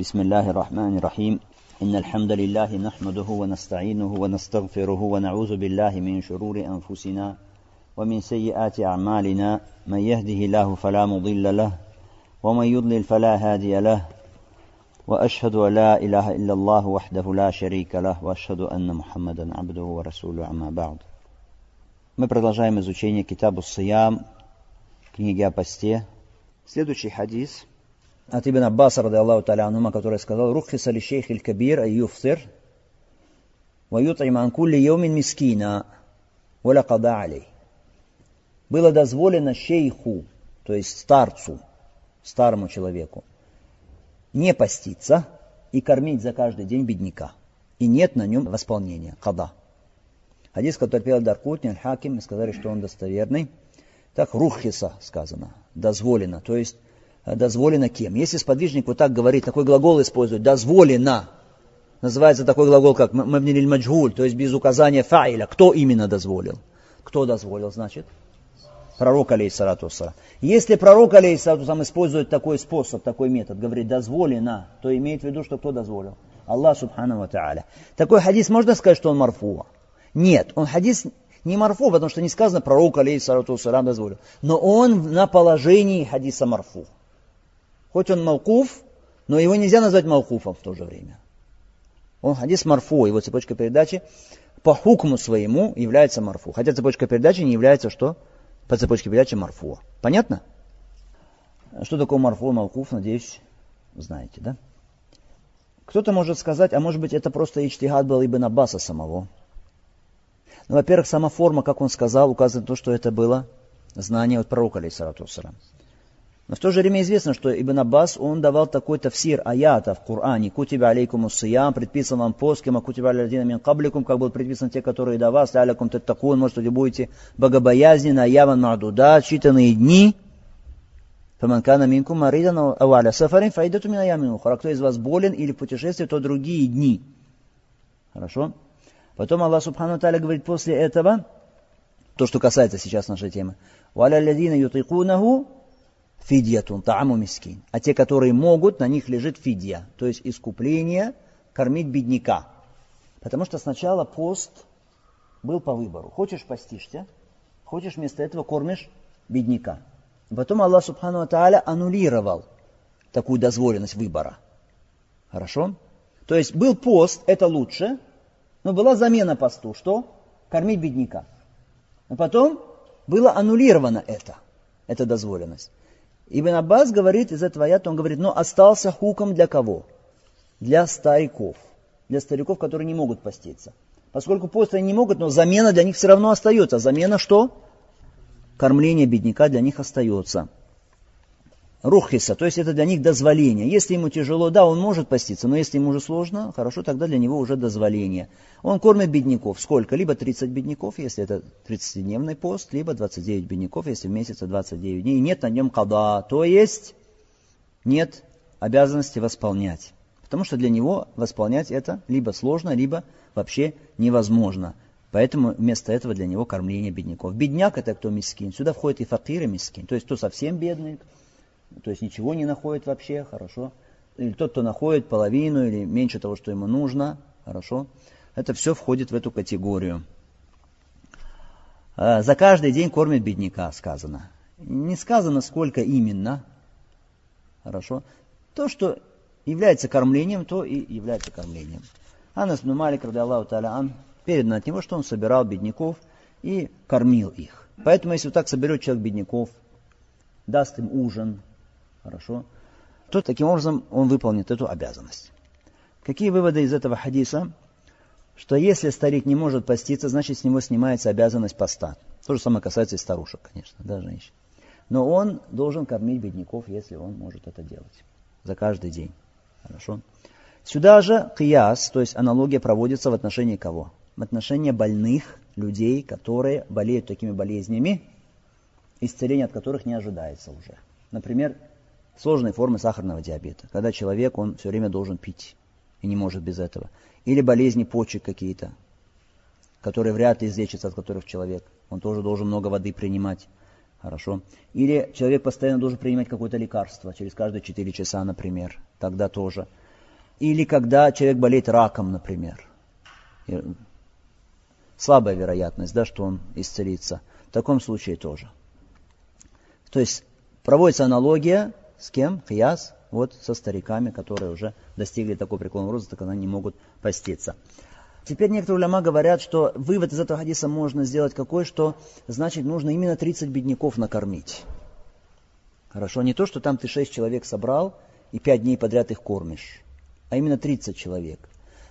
بسم الله الرحمن الرحيم. إن الحمد لله نحمده ونستعينه ونستغفره ونعوذ بالله من شرور أنفسنا ومن سيئات أعمالنا. من يهده الله فلا مضل له ومن يضلل فلا هادي له. وأشهد أن لا إله إلا الله وحده لا شريك له وأشهد أن محمدا عبده ورسوله عما بعد. Мы продолжаем изучение كتاب الصيام книги о посте. Следующий хадис – от Ибн Аббаса, рады Аллаху таля который сказал, «Рухиса ли шейх иль кабир ай юфтир, ва ют'им ан кулли йомин мискина, валя када алей». Было дозволено шейху, то есть старцу, старому человеку, не поститься и кормить за каждый день бедняка. И нет на нем восполнения, када. Хадис, который пел Даркутни, Аль-Хаким, сказали, что он достоверный. Так, рухиса сказано, дозволено. То есть, дозволено кем? Если сподвижник вот так говорит, такой глагол использует, дозволено, называется такой глагол, как мабнилиль маджгуль, то есть без указания фаиля. Кто именно дозволил? Кто дозволил, значит? Пророк, алейхиссалату Если пророк, алейхиссалату использует такой способ, такой метод, говорит дозволено, то имеет в виду, что кто дозволил? Аллах, субхану ва Такой хадис можно сказать, что он марфуа? Нет, он хадис не марфу, потому что не сказано пророк, алейхиссалату дозволил. Но он на положении хадиса марфу. Хоть он малкуф, но его нельзя назвать малкуфом в то же время. Он хадис марфу, его цепочка передачи по хукму своему является марфу. Хотя цепочка передачи не является что? По цепочке передачи марфу. Понятно? Что такое марфу, малкуф, надеюсь, знаете, да? Кто-то может сказать, а может быть это просто ичтигад был Ибн Аббаса самого. Ну, во-первых, сама форма, как он сказал, указывает на то, что это было знание от пророка, алейсалату Но в то же время известно, что Ибн Аббас, он давал такой тафсир аята в Коране. Кутиба алейкум уссиям, предписан вам постским, а кутиба алядина мин кабликум, как был предписан те, которые до вас, алякум таттакун, может, вы будете богобоязненно, яван мадуда, считанные дни, Фаманкана минкум маридан ауаля сафарин файдату мина ямин ухра. Кто из вас болен или в то другие дни. Хорошо? Потом Аллах Субхану Таля говорит после этого, то, что касается сейчас нашей темы, «Валя лядина ютикунаху фидьятун тааму мискин». А те, которые могут, на них лежит фидья, то есть искупление, кормить бедняка. Потому что сначала пост был по выбору. Хочешь постишься, хочешь вместо этого кормишь бедняка. Потом Аллах Субхану Тааля аннулировал такую дозволенность выбора. Хорошо? То есть был пост, это лучше, но была замена посту. Что? Кормить бедняка. Но потом было аннулировано это, эта дозволенность. Ибн Аббас говорит из этого аята, он говорит, но остался хуком для кого? Для стариков. Для стариков, которые не могут поститься. Поскольку пост они не могут, но замена для них все равно остается. Замена что? Кормление бедняка для них остается рухиса, то есть это для них дозволение. Если ему тяжело, да, он может поститься, но если ему уже сложно, хорошо, тогда для него уже дозволение. Он кормит бедняков. Сколько? Либо 30 бедняков, если это 30-дневный пост, либо 29 бедняков, если в месяце 29 дней. нет на нем када, то есть нет обязанности восполнять. Потому что для него восполнять это либо сложно, либо вообще невозможно. Поэтому вместо этого для него кормление бедняков. Бедняк это кто мискин. Сюда входит и факир, и мискин. То есть кто совсем бедный, то есть ничего не находит вообще, хорошо. Или тот, кто находит половину или меньше того, что ему нужно, хорошо. Это все входит в эту категорию. А, за каждый день кормит бедняка, сказано. Не сказано, сколько именно. Хорошо. То, что является кормлением, то и является кормлением. Анас Малик, ради Аллаху Та'аля, передано от него, что он собирал бедняков и кормил их. Поэтому, если вот так соберет человек бедняков, даст им ужин, Хорошо? То таким образом он выполнит эту обязанность. Какие выводы из этого хадиса? Что если старик не может поститься, значит с него снимается обязанность поста. То же самое касается и старушек, конечно, да, женщин. Но он должен кормить бедняков, если он может это делать. За каждый день. Хорошо? Сюда же кияс, то есть аналогия проводится в отношении кого? В отношении больных людей, которые болеют такими болезнями, исцеление от которых не ожидается уже. Например, сложной формы сахарного диабета, когда человек, он все время должен пить и не может без этого. Или болезни почек какие-то, которые вряд ли излечатся, от которых человек, он тоже должен много воды принимать. Хорошо. Или человек постоянно должен принимать какое-то лекарство, через каждые 4 часа, например. Тогда тоже. Или когда человек болеет раком, например. Слабая вероятность, да, что он исцелится. В таком случае тоже. То есть проводится аналогия с кем? Хияс, вот со стариками, которые уже достигли такого преклонного возраста, когда они не могут поститься. Теперь некоторые уляма говорят, что вывод из этого хадиса можно сделать какой, что значит нужно именно 30 бедняков накормить. Хорошо, не то, что там ты 6 человек собрал и 5 дней подряд их кормишь, а именно 30 человек.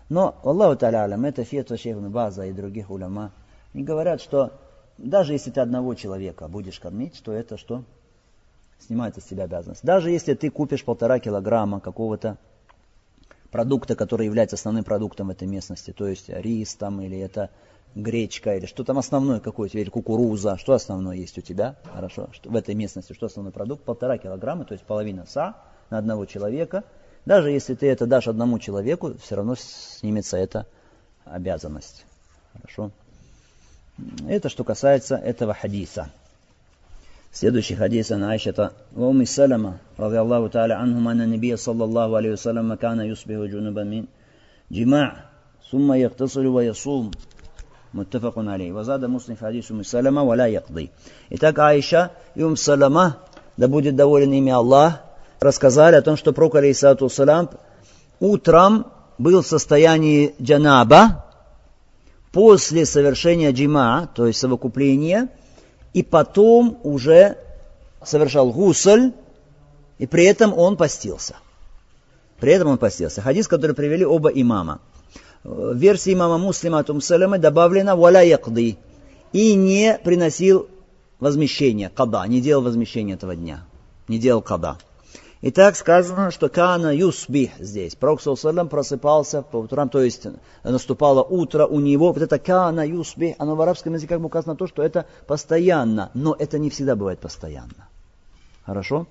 Но, Аллаху Та'алям, это фетва Шейхна База и других уляма, они говорят, что даже если ты одного человека будешь кормить, то это что? Снимается с тебя обязанность. Даже если ты купишь полтора килограмма какого-то продукта, который является основным продуктом этой местности, то есть рис там или это гречка или что там основное какое-то, или кукуруза, что основное есть у тебя, хорошо, что в этой местности, что основной продукт, полтора килограмма, то есть половина са на одного человека. Даже если ты это дашь одному человеку, все равно снимется эта обязанность. Хорошо. Это что касается этого хадиса. Следующий хадис عن عائشة وأم سلمة رضي الله تعالى عنهم أن النبي صلى الله عليه وسلم كان يصبح جنبا من جماع ثم يغتسل ويصوم متفق عليه وزاد مسلم في حديث أم سلمة ولا يقضي Итак, Аиша и Ум Салама, да будет доволен ими Аллах, рассказали о том, что Пророк, алейхиссалату салам, утром был в состоянии джанаба после совершения джима, то есть совокупления, и потом уже совершал гусль, и при этом он постился. При этом он постился. Хадис, который привели оба имама. В версии имама Муслима от Умсалямы добавлено «валя якды» и не приносил возмещения, када, не делал возмещения этого дня, не делал када. И так сказано, что Кана Юсбих здесь. Пророк Саллам просыпался по утрам, то есть наступало утро у него. Вот это Кана Юсбих, оно в арабском языке как бы указано то, что это постоянно. Но это не всегда бывает постоянно. Хорошо?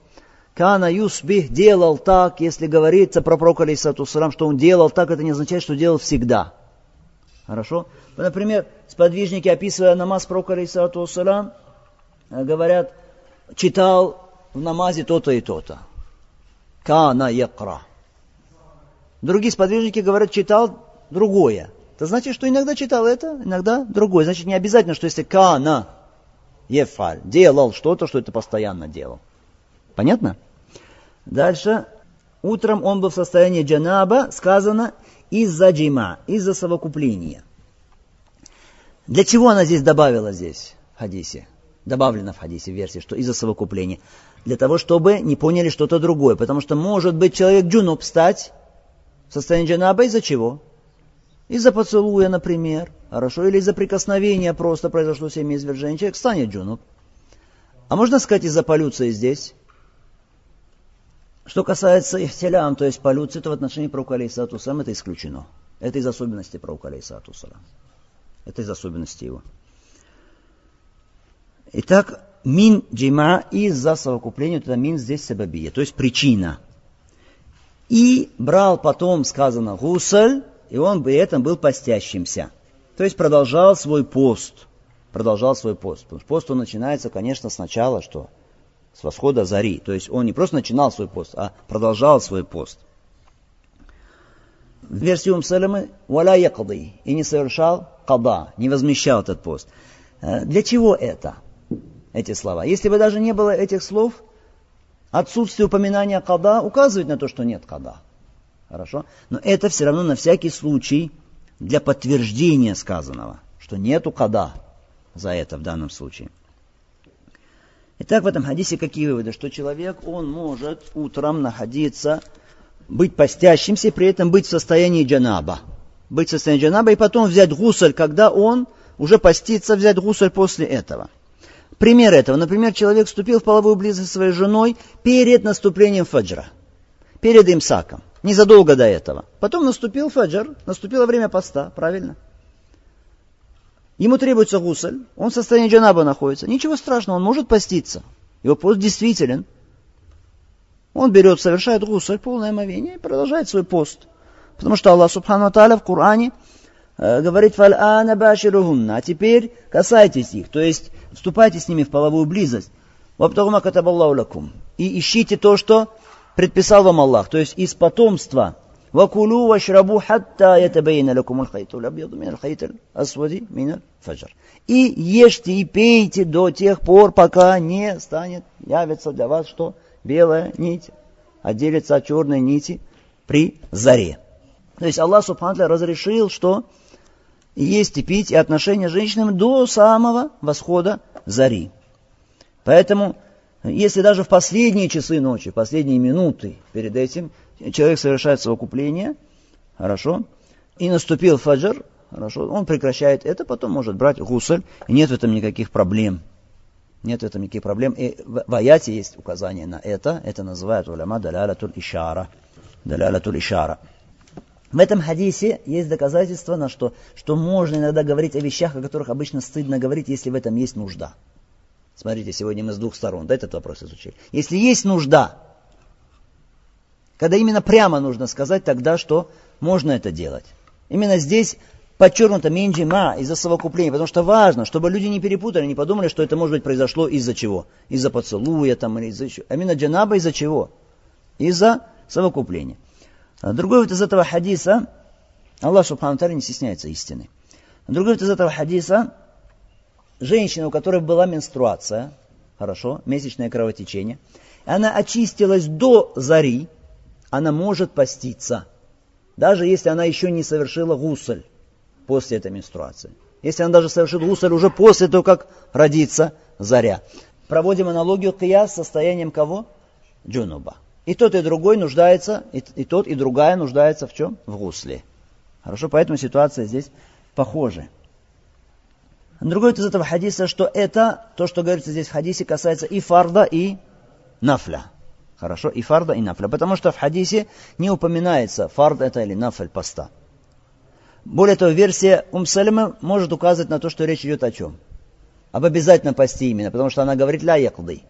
Кана Юсбих делал так, если говорится про пророка Салам, что он делал так, это не означает, что делал всегда. Хорошо? Например, сподвижники, описывая намаз пророка Салам, говорят, читал в намазе то-то и то-то. Кана якра. Другие сподвижники говорят, читал другое. Это значит, что иногда читал это, иногда другое. Значит, не обязательно, что если кана ефаль делал что-то, что это постоянно делал. Понятно? Дальше. Утром он был в состоянии джанаба, сказано, из-за джима, из-за совокупления. Для чего она здесь добавила здесь, в хадисе? Добавлено в хадисе, в версии, что из-за совокупления для того, чтобы не поняли что-то другое. Потому что может быть человек джунуб стать в состоянии джанаба из-за чего? Из-за поцелуя, например. Хорошо, или из-за прикосновения просто произошло семяизвержение. Человек станет джунуб. А можно сказать из-за полюции здесь? Что касается ихтилям, то есть полюции, то в отношении пророка алейсату сам это исключено. Это из особенностей пророка алейсату Это из особенностей его. Итак, мин джима из-за совокупления, это мин здесь сабабия, то есть причина. И брал потом, сказано, гусль, и он при этом был постящимся. То есть продолжал свой пост. Продолжал свой пост. Потому что пост он начинается, конечно, сначала, что? С восхода зари. То есть он не просто начинал свой пост, а продолжал свой пост. В версии Умсалямы «Валя якады» и не совершал када, не возмещал этот пост. Э, для чего это? Эти слова. Если бы даже не было этих слов, отсутствие упоминания када указывает на то, что нет када. Хорошо? Но это все равно на всякий случай для подтверждения сказанного, что нету када за это в данном случае. Итак, в этом хадисе какие выводы? Что человек, он может утром находиться, быть постящимся, при этом быть в состоянии джанаба. Быть в состоянии джанаба и потом взять гусль, когда он уже постится, взять гусль после этого. Пример этого. Например, человек вступил в половую близость со своей женой перед наступлением фаджра, перед имсаком, незадолго до этого. Потом наступил фаджр, наступило время поста, правильно? Ему требуется гусль, он в состоянии джанаба находится. Ничего страшного, он может поститься. Его пост действителен. Он берет, совершает гусль, полное омовение и продолжает свой пост. Потому что Аллах Субхану Тааля в Коране Э, говорит «Фаль'ана баширухунна», а теперь касайтесь их, то есть вступайте с ними в половую близость. وابتغوا ما كتب الله لكم. И ищите то, что предписал вам Аллах, то есть из потомства. وكلوا واشربوا حتى يتبين لكم الخيط الأبيض من الخيط الأسود من الفجر. И ешьте и пейте до тех пор, пока не станет, явится для вас что? Белая нить отделится от черной нити при заре. То есть Аллах Субхану разрешил, что есть и пить, и отношения с женщинами до самого восхода зари. Поэтому, если даже в последние часы ночи, последние минуты перед этим человек совершает совокупление, хорошо, и наступил фаджр, хорошо, он прекращает это, потом может брать гусль, и нет в этом никаких проблем. Нет в этом никаких проблем. И в, в аяте есть указание на это, это называют уляма далялатуль ишара. Далялатуль ишара. В этом хадисе есть доказательство на что, что можно иногда говорить о вещах, о которых обычно стыдно говорить, если в этом есть нужда. Смотрите, сегодня мы с двух сторон да, этот вопрос изучили. Если есть нужда, когда именно прямо нужно сказать тогда, что можно это делать. Именно здесь подчеркнуто менджима из-за совокупления, потому что важно, чтобы люди не перепутали, не подумали, что это может быть произошло из-за чего? Из-за поцелуя там или из-за чего. А именно джанаба из-за чего? Из-за совокупления. А другой вот из этого хадиса, Аллах Субхану не стесняется истины. Другой вот из этого хадиса, женщина, у которой была менструация, хорошо, месячное кровотечение, она очистилась до зари, она может поститься, даже если она еще не совершила гусль после этой менструации. Если она даже совершила гусль уже после того, как родится заря. Проводим аналогию кия с состоянием кого? Джунуба. И тот, и другой нуждается, и, и тот, и другая нуждается в чем? В гусле. Хорошо, поэтому ситуация здесь похожа. Другой из этого хадиса, что это, то, что говорится здесь в хадисе, касается и фарда, и нафля. Хорошо, и фарда, и нафля. Потому что в хадисе не упоминается, фард это или нафль поста. Более того, версия Умсалима может указывать на то, что речь идет о чем? Об обязательном посте именно, потому что она говорит ля якды.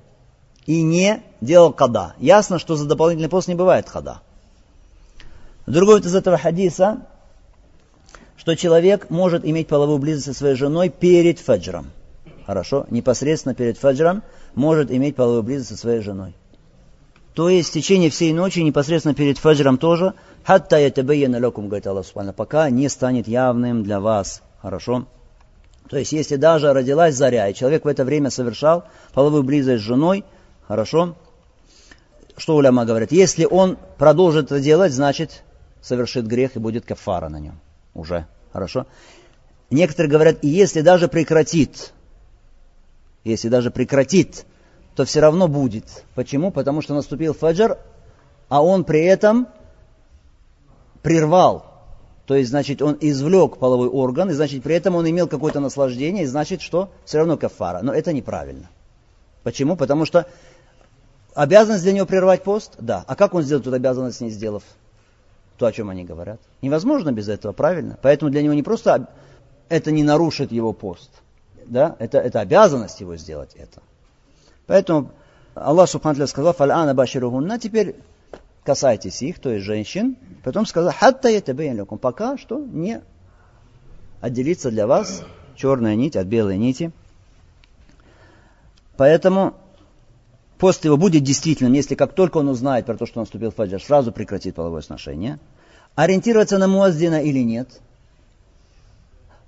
И не делал када. Ясно, что за дополнительный пост не бывает када. Другой из этого хадиса, что человек может иметь половую близость со своей женой перед фаджром. Хорошо? Непосредственно перед фаджром может иметь половую близость со своей женой. То есть в течение всей ночи, непосредственно перед фаджром тоже, хатта ятабайяна лакум, говорит Аллах Субхану, пока не станет явным для вас. Хорошо? То есть, если даже родилась заря, и человек в это время совершал половую близость с женой, хорошо? Что уляма говорит? Если он продолжит это делать, значит, совершит грех и будет кафара на нем. Уже. Хорошо? Некоторые говорят, и если даже прекратит, если даже прекратит то все равно будет. Почему? Потому что наступил фаджр, а он при этом прервал. То есть, значит, он извлек половой орган, и, значит, при этом он имел какое-то наслаждение, и, значит, что все равно кафара. Но это неправильно. Почему? Потому что обязанность для него прервать пост? Да. А как он сделает эту обязанность, не сделав то, о чем они говорят? Невозможно без этого, правильно? Поэтому для него не просто это не нарушит его пост, да? это, это обязанность его сделать это. Поэтому Аллах Субхану сказал, фаль'ана баширухунна, теперь касайтесь их, то есть женщин. Потом сказал, хатта ятабейн пока что не отделится для вас черная нить от белой нити. Поэтому пост его будет действительным, если как только он узнает про то, что наступил фаджр, сразу прекратит половое сношение. Ориентироваться на муаздина или нет –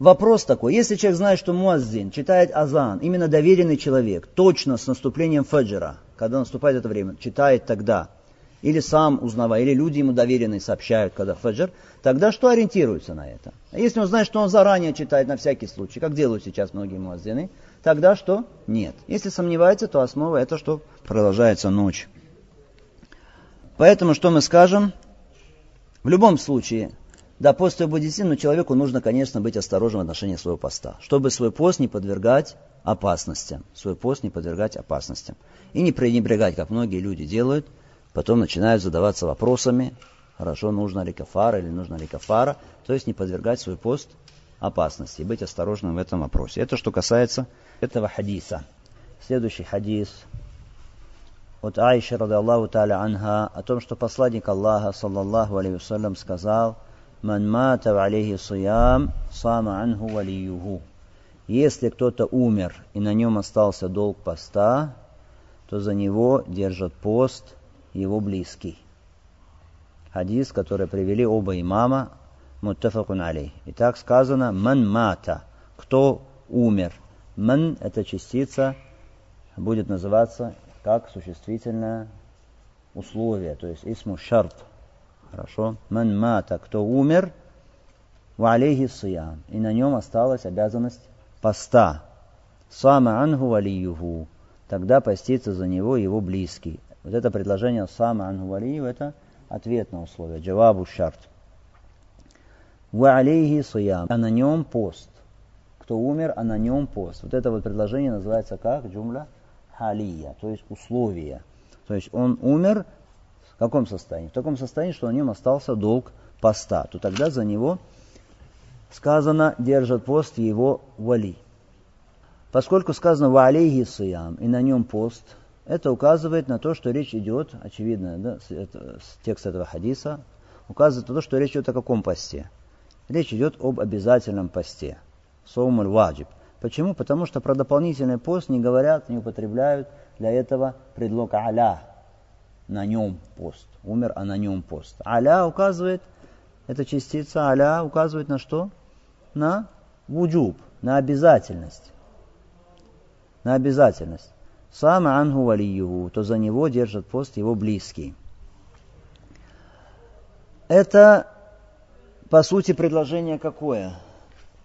Вопрос такой, если человек знает, что муаззин читает азан, именно доверенный человек, точно с наступлением фаджира, когда наступает это время, читает тогда, или сам узнавая, или люди ему доверенные сообщают, когда фаджр, тогда что ориентируется на это? Если он знает, что он заранее читает на всякий случай, как делают сейчас многие муаззины, тогда что? Нет. Если сомневается, то основа это, что продолжается ночь. Поэтому что мы скажем? В любом случае, да, пост действительно, но человеку нужно, конечно, быть осторожным в отношении своего поста, чтобы свой пост не подвергать опасностям. Свой пост не подвергать опасностям. И не пренебрегать, как многие люди делают, потом начинают задаваться вопросами, хорошо, нужно ли кафара или нужно ли кафара, то есть не подвергать свой пост опасности быть осторожным в этом вопросе. Это что касается этого хадиса. Следующий хадис от Аиши, рады Аллаху та'аля анха, о том, что посланник Аллаха, саллаллаху алейhi сказал – Ман мата алейхи сиям, сама анху валиюху. Если кто-то умер и на нем остался долг поста, то за него держат пост его близкий. Хадис, который привели оба имама, муттафакун алей. И так сказано, ман мата, кто умер. Ман – это частица, будет называться как существительное условие, то есть исму шарт. Хорошо? Ман мата, кто умер, ва алейхи сиям. И на нем осталась обязанность поста. Сама анху валиюху. Тогда постится за него его близкий. Вот это предложение сама анху валию, это ответ на условие. Джавабу шарт. Ва алейхи сиям. А на нем пост. Кто умер, а на нем пост. Вот это вот предложение называется как? Джумля халия, то есть условие. То есть он умер в каком состоянии? В таком состоянии, что на нем остался долг поста. То тогда за него сказано, держит пост его вали. Поскольку сказано «ва алейхи сиям» и на нем пост, это указывает на то, что речь идет, очевидно, да, текст этого хадиса, указывает на то, что речь идет о каком посте. Речь идет об обязательном посте. Соумуль ваджиб. Почему? Потому что про дополнительный пост не говорят, не употребляют для этого предлог аля. На нем пост. Умер, а на нем пост. Аля указывает, эта частица аля указывает на что? На вуджуб, на обязательность. На обязательность. Сам ангу валиюху, то за него держит пост его близкий. Это, по сути, предложение какое?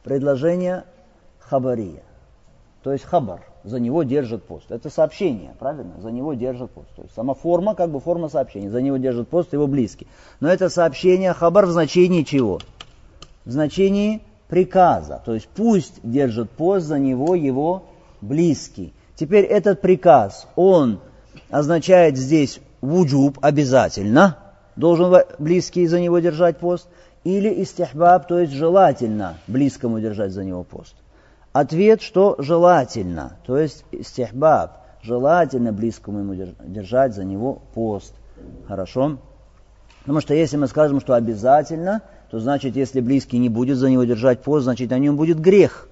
Предложение хабария. То есть хабар, за него держит пост. Это сообщение, правильно? За него держит пост. То есть сама форма, как бы форма сообщения. За него держит пост его близкий. Но это сообщение хабар в значении чего? В значении приказа. То есть пусть держит пост за него его близкий. Теперь этот приказ, он означает здесь вуджуб обязательно, должен близкий за него держать пост, или истихбаб, то есть желательно близкому держать за него пост. Ответ, что желательно, то есть истихбаб, желательно близкому ему держать за него пост. Хорошо? Потому что если мы скажем, что обязательно, то значит, если близкий не будет за него держать пост, значит, на нем будет грех.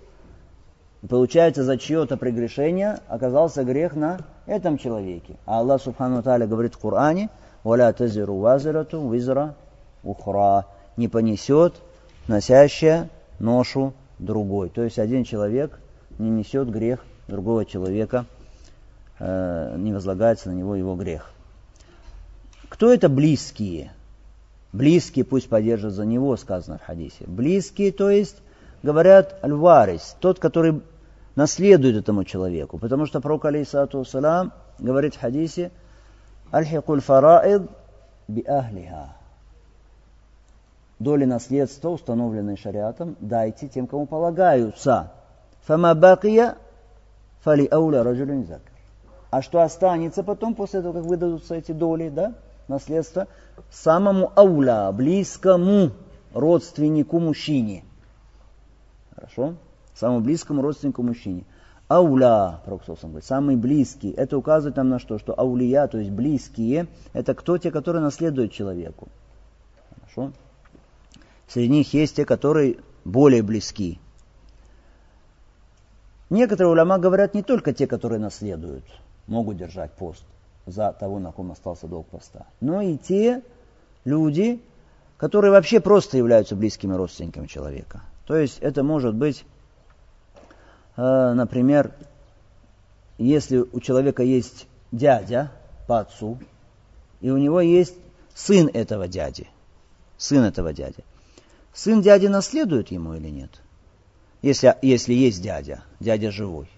Получается, за чье-то прегрешение оказался грех на этом человеке. А Аллах Субхану Тааля говорит в Коране, «Валя тазиру вазирату визра ухра» не понесет носящая ношу другой. То есть один человек не несет грех другого человека, э, не возлагается на него его грех. Кто это близкие? Близкие пусть поддержат за него, сказано в хадисе. Близкие, то есть, говорят, альварис, тот, который наследует этому человеку. Потому что пророк, алейсалату салам, говорит в хадисе, альхикуль фараид би ахлиха доли наследства, установленные шариатом, дайте тем, кому полагаются. Фама бакия фали ауля раджулин закар. А что останется потом, после того, как выдадутся эти доли, да, наследства, самому ауля, близкому родственнику мужчине. Хорошо? Самому близкому родственнику мужчине. Ауля, Пророк говорит, самый близкий. Это указывает нам на что? Что аулия, то есть близкие, это кто те, которые наследуют человеку. Хорошо? Среди них есть те, которые более близки. Некоторые уляма говорят, не только те, которые наследуют, могут держать пост за того, на ком остался долг поста, но и те люди, которые вообще просто являются близкими родственниками человека. То есть это может быть, э, например, если у человека есть дядя по отцу, и у него есть сын этого дяди, сын этого дяди. Сын дяди наследует ему или нет? Если, если есть дядя, дядя живой.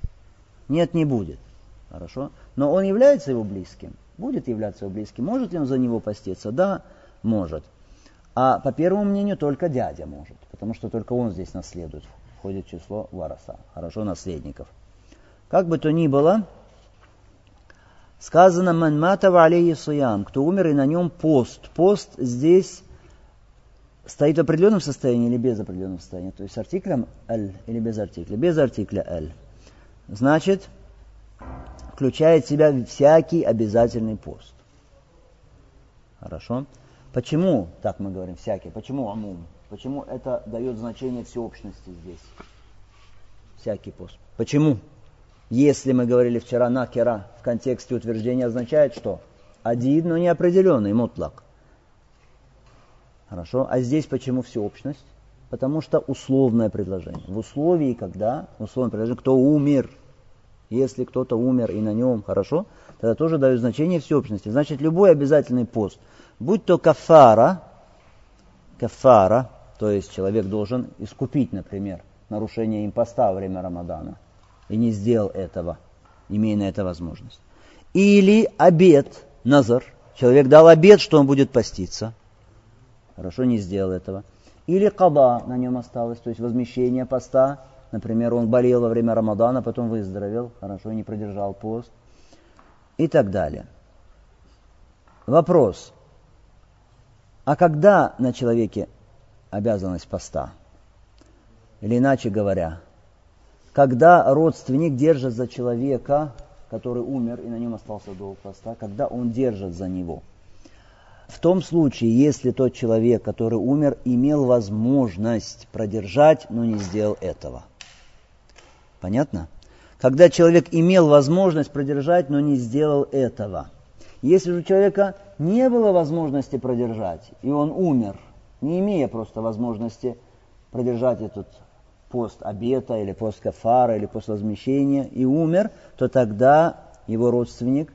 Нет, не будет. Хорошо? Но он является его близким. Будет являться его близким. Может ли он за него поститься? Да, может. А по первому мнению только дядя может. Потому что только он здесь наследует. Входит в число вараса. Хорошо, наследников. Как бы то ни было, сказано «Ман мата алейhi суям», кто умер и на нем пост. Пост здесь стоит в определенном состоянии или без определенного состояния, то есть с артиклем «л» или без артикля, без артикля «л», значит, включает в себя всякий обязательный пост. Хорошо? Почему, так мы говорим, всякий? Почему амум? Почему это дает значение всеобщности здесь? Всякий пост. Почему? Если мы говорили вчера накера в контексте утверждения означает что? Один, но неопределенный, мутлак. Хорошо? А здесь почему всеобщность? Потому что условное предложение. В условии, когда, условное предложение, кто умер, если кто-то умер и на нем, хорошо, тогда тоже дают значение всеобщности. Значит, любой обязательный пост, будь то кафара, кафара, то есть человек должен искупить, например, нарушение им поста во время Рамадана, и не сделал этого, имея на это возможность. Или обед, назар, человек дал обед, что он будет поститься, хорошо, не сделал этого. Или каба на нем осталось, то есть возмещение поста, например, он болел во время Рамадана, потом выздоровел, хорошо, не продержал пост, и так далее. Вопрос. А когда на человеке обязанность поста? Или иначе говоря, когда родственник держит за человека, который умер и на нем остался долг поста, когда он держит за него. В том случае, если тот человек, который умер, имел возможность продержать, но не сделал этого. Понятно? Когда человек имел возможность продержать, но не сделал этого. Если же у человека не было возможности продержать, и он умер, не имея просто возможности продержать этот пост обета или пост кафара или пост возмещения и умер, то тогда его родственник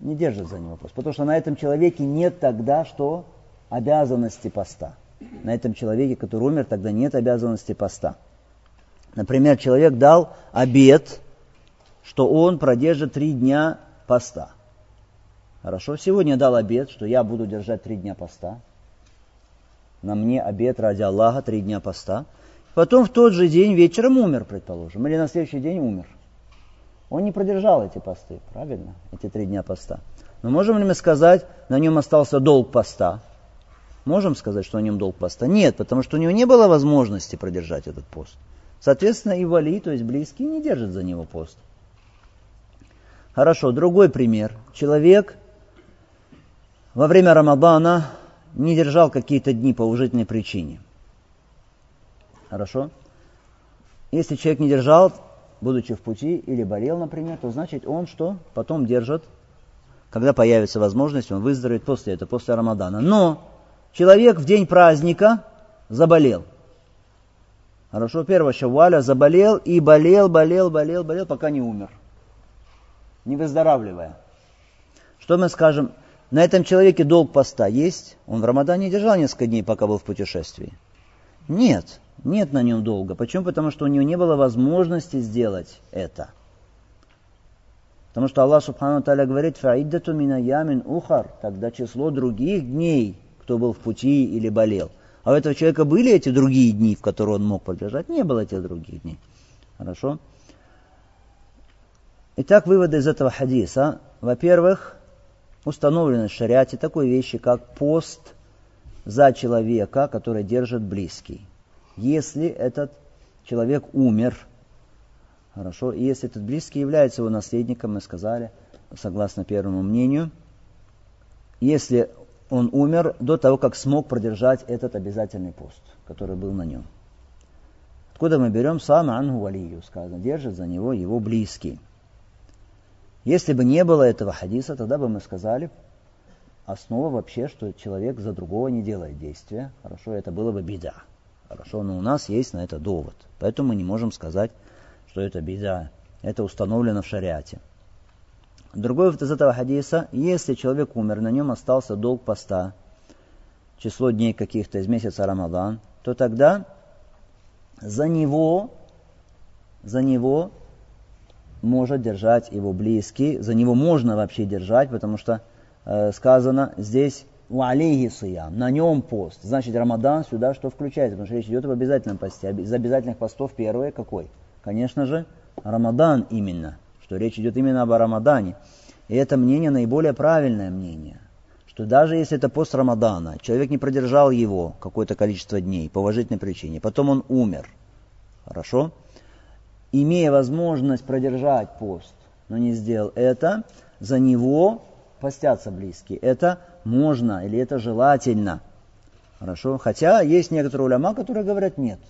не держит за него пост. Потому что на этом человеке нет тогда что? Обязанности поста. На этом человеке, который умер, тогда нет обязанности поста. Например, человек дал обет, что он продержит три дня поста. Хорошо, сегодня дал обет, что я буду держать три дня поста. На мне обет ради Аллаха три дня поста. Потом в тот же день вечером умер, предположим, или на следующий день умер. Он не продержал эти посты, правильно? Эти три дня поста. Но можем ли мы сказать, на нем остался долг поста? Можем сказать, что на нем долг поста? Нет, потому что у него не было возможности продержать этот пост. Соответственно, и вали, то есть близкие, не держат за него пост. Хорошо, другой пример. Человек во время Рамадана не держал какие-то дни по уважительной причине. Хорошо? Если человек не держал, будучи в пути или болел, например, то значит он что? Потом держит, когда появится возможность, он выздоровеет после этого, после Рамадана. Но человек в день праздника заболел. Хорошо, первого шаваля заболел и болел, болел, болел, болел, пока не умер. Не выздоравливая. Что мы скажем? На этом человеке долг поста есть? Он в Рамадане держал несколько дней, пока был в путешествии? Нет. Нет на нем долга. Почему? Потому что у него не было возможности сделать это. Потому что Аллах Субхану Таля говорит, «Фаиддату мина ямин ухар», тогда число других дней, кто был в пути или болел. А у этого человека были эти другие дни, в которые он мог продержать? Не было этих других дней. Хорошо? Итак, выводы из этого хадиса. Во-первых, установлены в шариате такой вещи, как пост за человека, который держит близкий если этот человек умер. Хорошо, и если этот близкий является его наследником, мы сказали, согласно первому мнению, если он умер до того, как смог продержать этот обязательный пост, который был на нем. Откуда мы берем сам ангу сказано, держит за него его близкий. Если бы не было этого хадиса, тогда бы мы сказали, основа вообще, что человек за другого не делает действия. Хорошо, это было бы беда. Хорошо, но у нас есть на это довод. Поэтому мы не можем сказать, что это беда. Это установлено в шариате. Другой вывод из этого хадиса, если человек умер, на нем остался долг поста, число дней каких-то из месяца Рамадан, то тогда за него, за него может держать его близкий, за него можно вообще держать, потому что сказано здесь Уалейхи сиям, на нем пост. Значит, Рамадан сюда что включается? Потому что речь идет об обязательном посте. Из обязательных постов первое какой? Конечно же, Рамадан именно. Что речь идет именно об Рамадане. И это мнение наиболее правильное мнение. Что даже если это пост Рамадана, человек не продержал его какое-то количество дней по уважительной причине, потом он умер. Хорошо? Имея возможность продержать пост, но не сделал это, за него постятся близкие. Это можно или это желательно. Хорошо? Хотя есть некоторые уляма, которые говорят нет.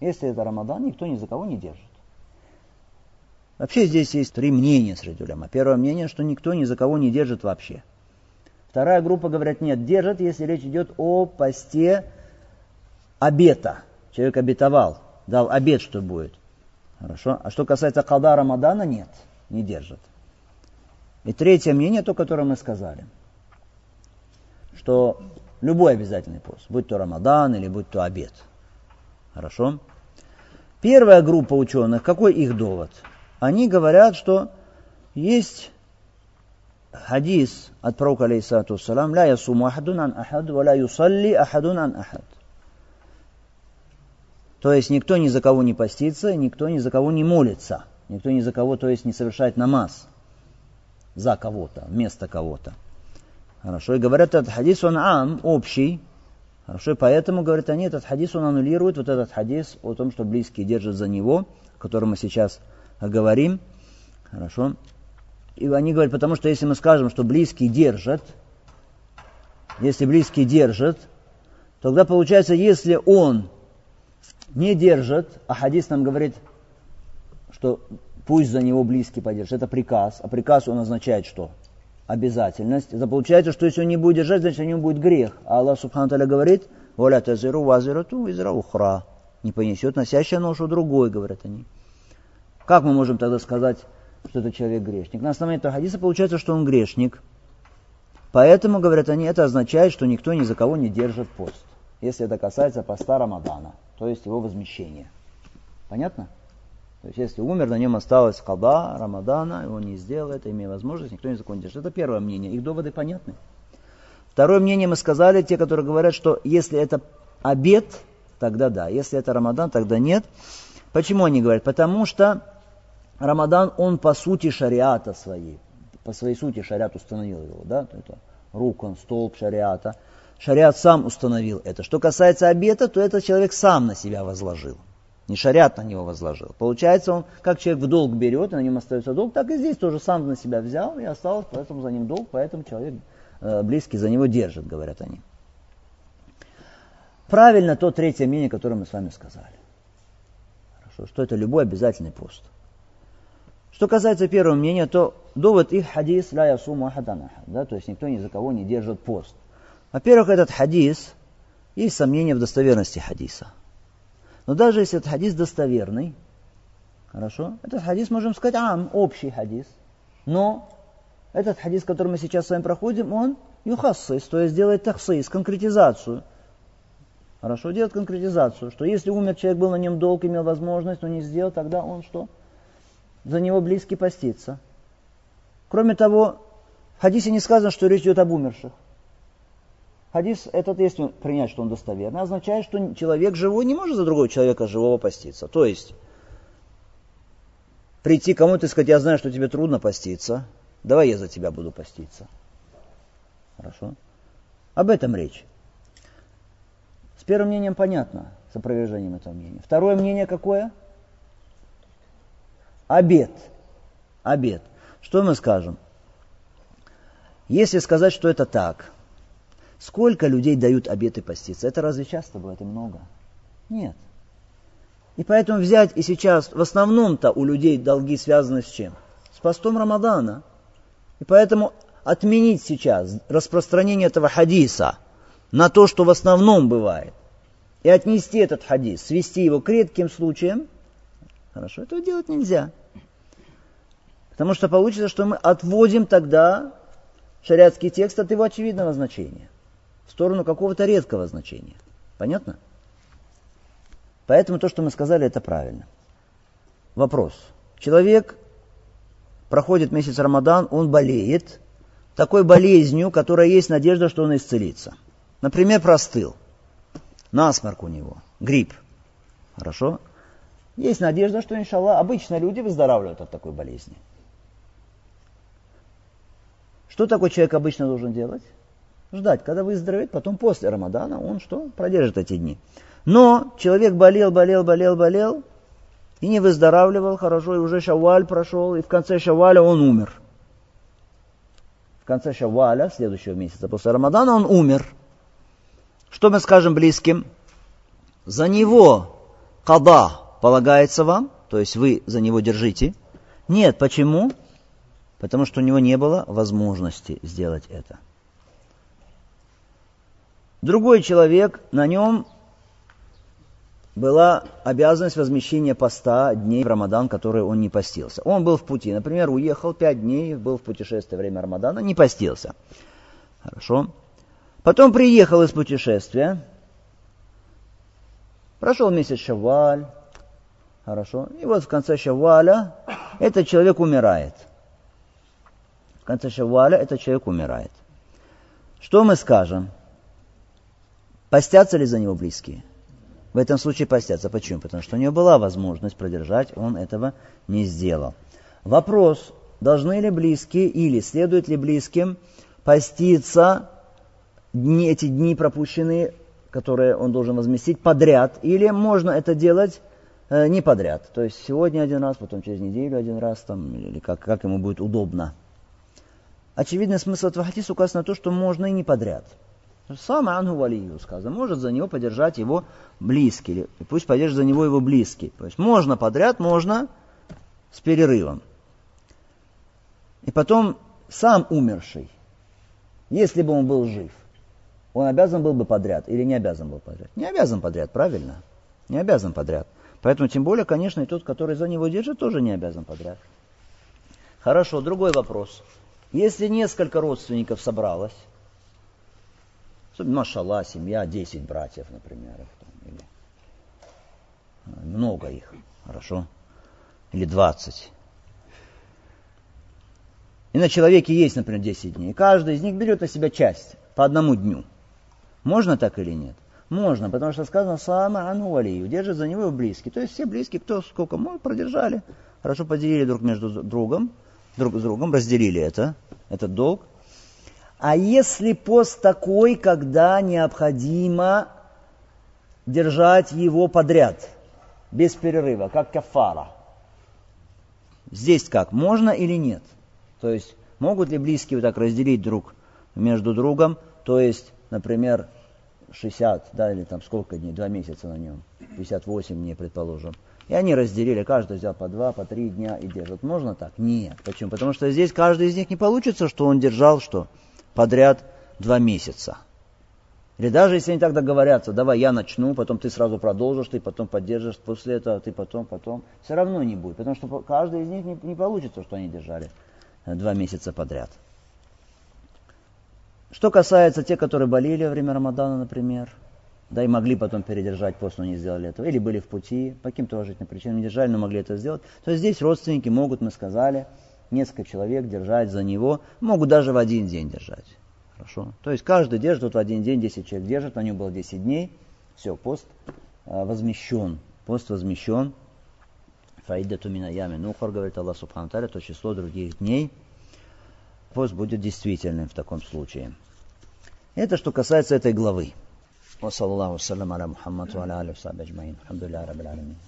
Если это Рамадан, никто ни за кого не держит. Вообще здесь есть три мнения среди уляма. Первое мнение, что никто ни за кого не держит вообще. Вторая группа говорят, нет, держат, если речь идет о посте обета. Человек обетовал, дал обет, что будет. Хорошо. А что касается калда Рамадана, нет, не держат. И третье мнение, то, которое мы сказали, что любой обязательный пост, будь то Рамадан или будь то обед. Хорошо? Первая группа ученых, какой их довод? Они говорят, что есть хадис от пророка, алейхиссату салам, «Ля ясуму ахадун ан ахад, ва ля юсалли ахадун ан ахад». То есть никто ни за кого не постится, никто ни за кого не молится, никто ни за кого, то есть не совершает намаз – за кого-то, вместо кого-то. Хорошо, и говорят, этот хадис, он ам, общий. Хорошо, и поэтому, говорят они, этот хадис, он аннулирует вот этот хадис о том, что близкие держат за него, о котором мы сейчас говорим. Хорошо. И они говорят, потому что если мы скажем, что близкие держат, если близкие держат, тогда получается, если он не держит, а хадис нам говорит, что пусть за него близкий поддержит. Это приказ. А приказ он означает что? Обязательность. Это получается, что если он не будет держать, значит у него будет грех. А Аллах Субхану Таля говорит, «Воля тазиру вазирату изра ухра». Не понесет носящая ношу другой, говорят они. Как мы можем тогда сказать, что это человек грешник? На основании этого хадиса получается, что он грешник. Поэтому, говорят они, это означает, что никто ни за кого не держит пост. Если это касается поста Рамадана то есть его возмещение. Понятно? То есть если умер, на нем осталось када, Рамадана, и он не сделал это, имея возможность, никто не закон держит. Это первое мнение. Их доводы понятны. Второе мнение мы сказали, те, которые говорят, что если это обед, тогда да. Если это Рамадан, тогда нет. Почему они говорят? Потому что Рамадан, он по сути шариата своей. По своей сути шариат установил его. Да? Это рук, он столб шариата. Шариат сам установил это. Что касается обета, то этот человек сам на себя возложил. Не шариат на него возложил. Получается, он как человек в долг берет, и на нем остается долг, так и здесь тоже сам на себя взял и осталось, поэтому за ним долг, поэтому человек э, близкий за него держит, говорят они. Правильно то третье мнение, которое мы с вами сказали. Хорошо, что это любой обязательный пост. Что касается первого мнения, то довод их хадис ля ясуму ахадан да, то есть никто ни за кого не держит пост. Во-первых, этот хадис, есть сомнения в достоверности хадиса. Но даже если этот хадис достоверный, хорошо, этот хадис, можем сказать, ам, общий хадис. Но этот хадис, который мы сейчас с вами проходим, он юхассис, то есть делает тахсис, конкретизацию. Хорошо, делает конкретизацию, что если умер человек, был на нем долг, имел возможность, но не сделал, тогда он что? За него близкий постится. Кроме того, в хадисе не сказано, что речь идет об умерших. Хадис этот, если принять, что он достоверный, означает, что человек живой не может за другого человека живого поститься. То есть, прийти кому-то и сказать, я знаю, что тебе трудно поститься, давай я за тебя буду поститься. Хорошо? Об этом речь. С первым мнением понятно, с опровержением этого мнения. Второе мнение какое? Обед. Обед. Что мы скажем? Если сказать, что это так – Сколько людей дают обеты поститься? Это разве часто бывает и много? Нет. И поэтому взять и сейчас, в основном-то у людей долги связаны с чем? С постом Рамадана. И поэтому отменить сейчас распространение этого хадиса на то, что в основном бывает, и отнести этот хадис, свести его к редким случаям, хорошо, этого делать нельзя. Потому что получится, что мы отводим тогда шариатский текст от его очевидного значения в сторону какого-то редкого значения. Понятно? Поэтому то, что мы сказали, это правильно. Вопрос. Человек проходит месяц Рамадан, он болеет такой болезнью, которая есть надежда, что он исцелится. Например, простыл. Насморк у него, грипп. Хорошо? Есть надежда, что, иншаллах, обычно люди выздоравливают от такой болезни. Что такой человек обычно должен делать? Ждать, когда выздоровеет, потом после Рамадана он что? Продержит эти дни. Но человек болел, болел, болел, болел, и не выздоравливал хорошо, и уже шаваль прошел, и в конце шаваля он умер. В конце шаваля, следующего месяца после Рамадана, он умер. Что мы скажем близким? За него када полагается вам, то есть вы за него держите. Нет, почему? Потому что у него не было возможности сделать это. Другой человек, на нем была обязанность возмещения поста дней в Рамадан, которые он не постился. Он был в пути, например, уехал пять дней, был в путешествии во время Рамадана, не постился. Хорошо. Потом приехал из путешествия, прошел месяц Шаваль, хорошо, и вот в конце Шаваля этот человек умирает. В конце Шаваля этот человек умирает. Что мы скажем? Постятся ли за него близкие? В этом случае постятся. Почему? Потому что у него была возможность продержать, он этого не сделал. Вопрос, должны ли близкие или следует ли близким поститься дни, эти дни пропущенные, которые он должен возместить, подряд, или можно это делать э, не подряд. То есть сегодня один раз, потом через неделю один раз, там, или как, как ему будет удобно. Очевидный смысл этого хадиса указан на то, что можно и не подряд. Сам Ангу Валию сказано, может за него поддержать его близкий, пусть поддержит за него его близкий. То есть можно подряд, можно с перерывом. И потом сам умерший, если бы он был жив, он обязан был бы подряд или не обязан был подряд? Не обязан подряд, правильно? Не обязан подряд. Поэтому тем более, конечно, и тот, который за него держит, тоже не обязан подряд. Хорошо, другой вопрос. Если несколько родственников собралось, машала, семья, 10 братьев, например, или э, много их, хорошо, или 20. И на человеке есть, например, 10 дней. Каждый из них берет на себя часть по одному дню. Можно так или нет? Можно, потому что сказано «Сама ану валию», держит за него близкий. То есть все близкие, кто сколько может, продержали. Хорошо поделили друг между другом, друг с другом, разделили это, этот долг. А если пост такой, когда необходимо держать его подряд, без перерыва, как кафара? Здесь как, можно или нет? То есть, могут ли близкие вот так разделить друг между другом, то есть, например, 60, да, или там сколько дней, два месяца на нем, 58 дней, предположим. И они разделили, каждый взял по два, по три дня и держит. Можно так? Нет. Почему? Потому что здесь каждый из них не получится, что он держал что? Подряд два месяца. Или даже если они так договорятся, давай я начну, потом ты сразу продолжишь, ты потом поддержишь, после этого ты потом, потом, все равно не будет, потому что каждый из них не, не получится, что они держали э, два месяца подряд. Что касается тех, которые болели во время Рамадана, например, да и могли потом передержать пост, но не сделали этого, или были в пути, по каким-то уважительным причинам не держали, но могли это сделать, то здесь родственники могут, мы сказали, несколько человек держать за него, могут даже в один день держать. Хорошо? То есть каждый держит вот в один день, 10 человек держит, на нем было 10 дней, все, пост э, возмещен. Пост возмещен. Фаида тумина ями нухар, говорит Аллах Субхану то число других дней. Пост будет действительным в таком случае. Это что касается этой главы. وصلى الله وسلم على محمد وعلى اله وصحبه اجمعين الحمد لله رب العالمين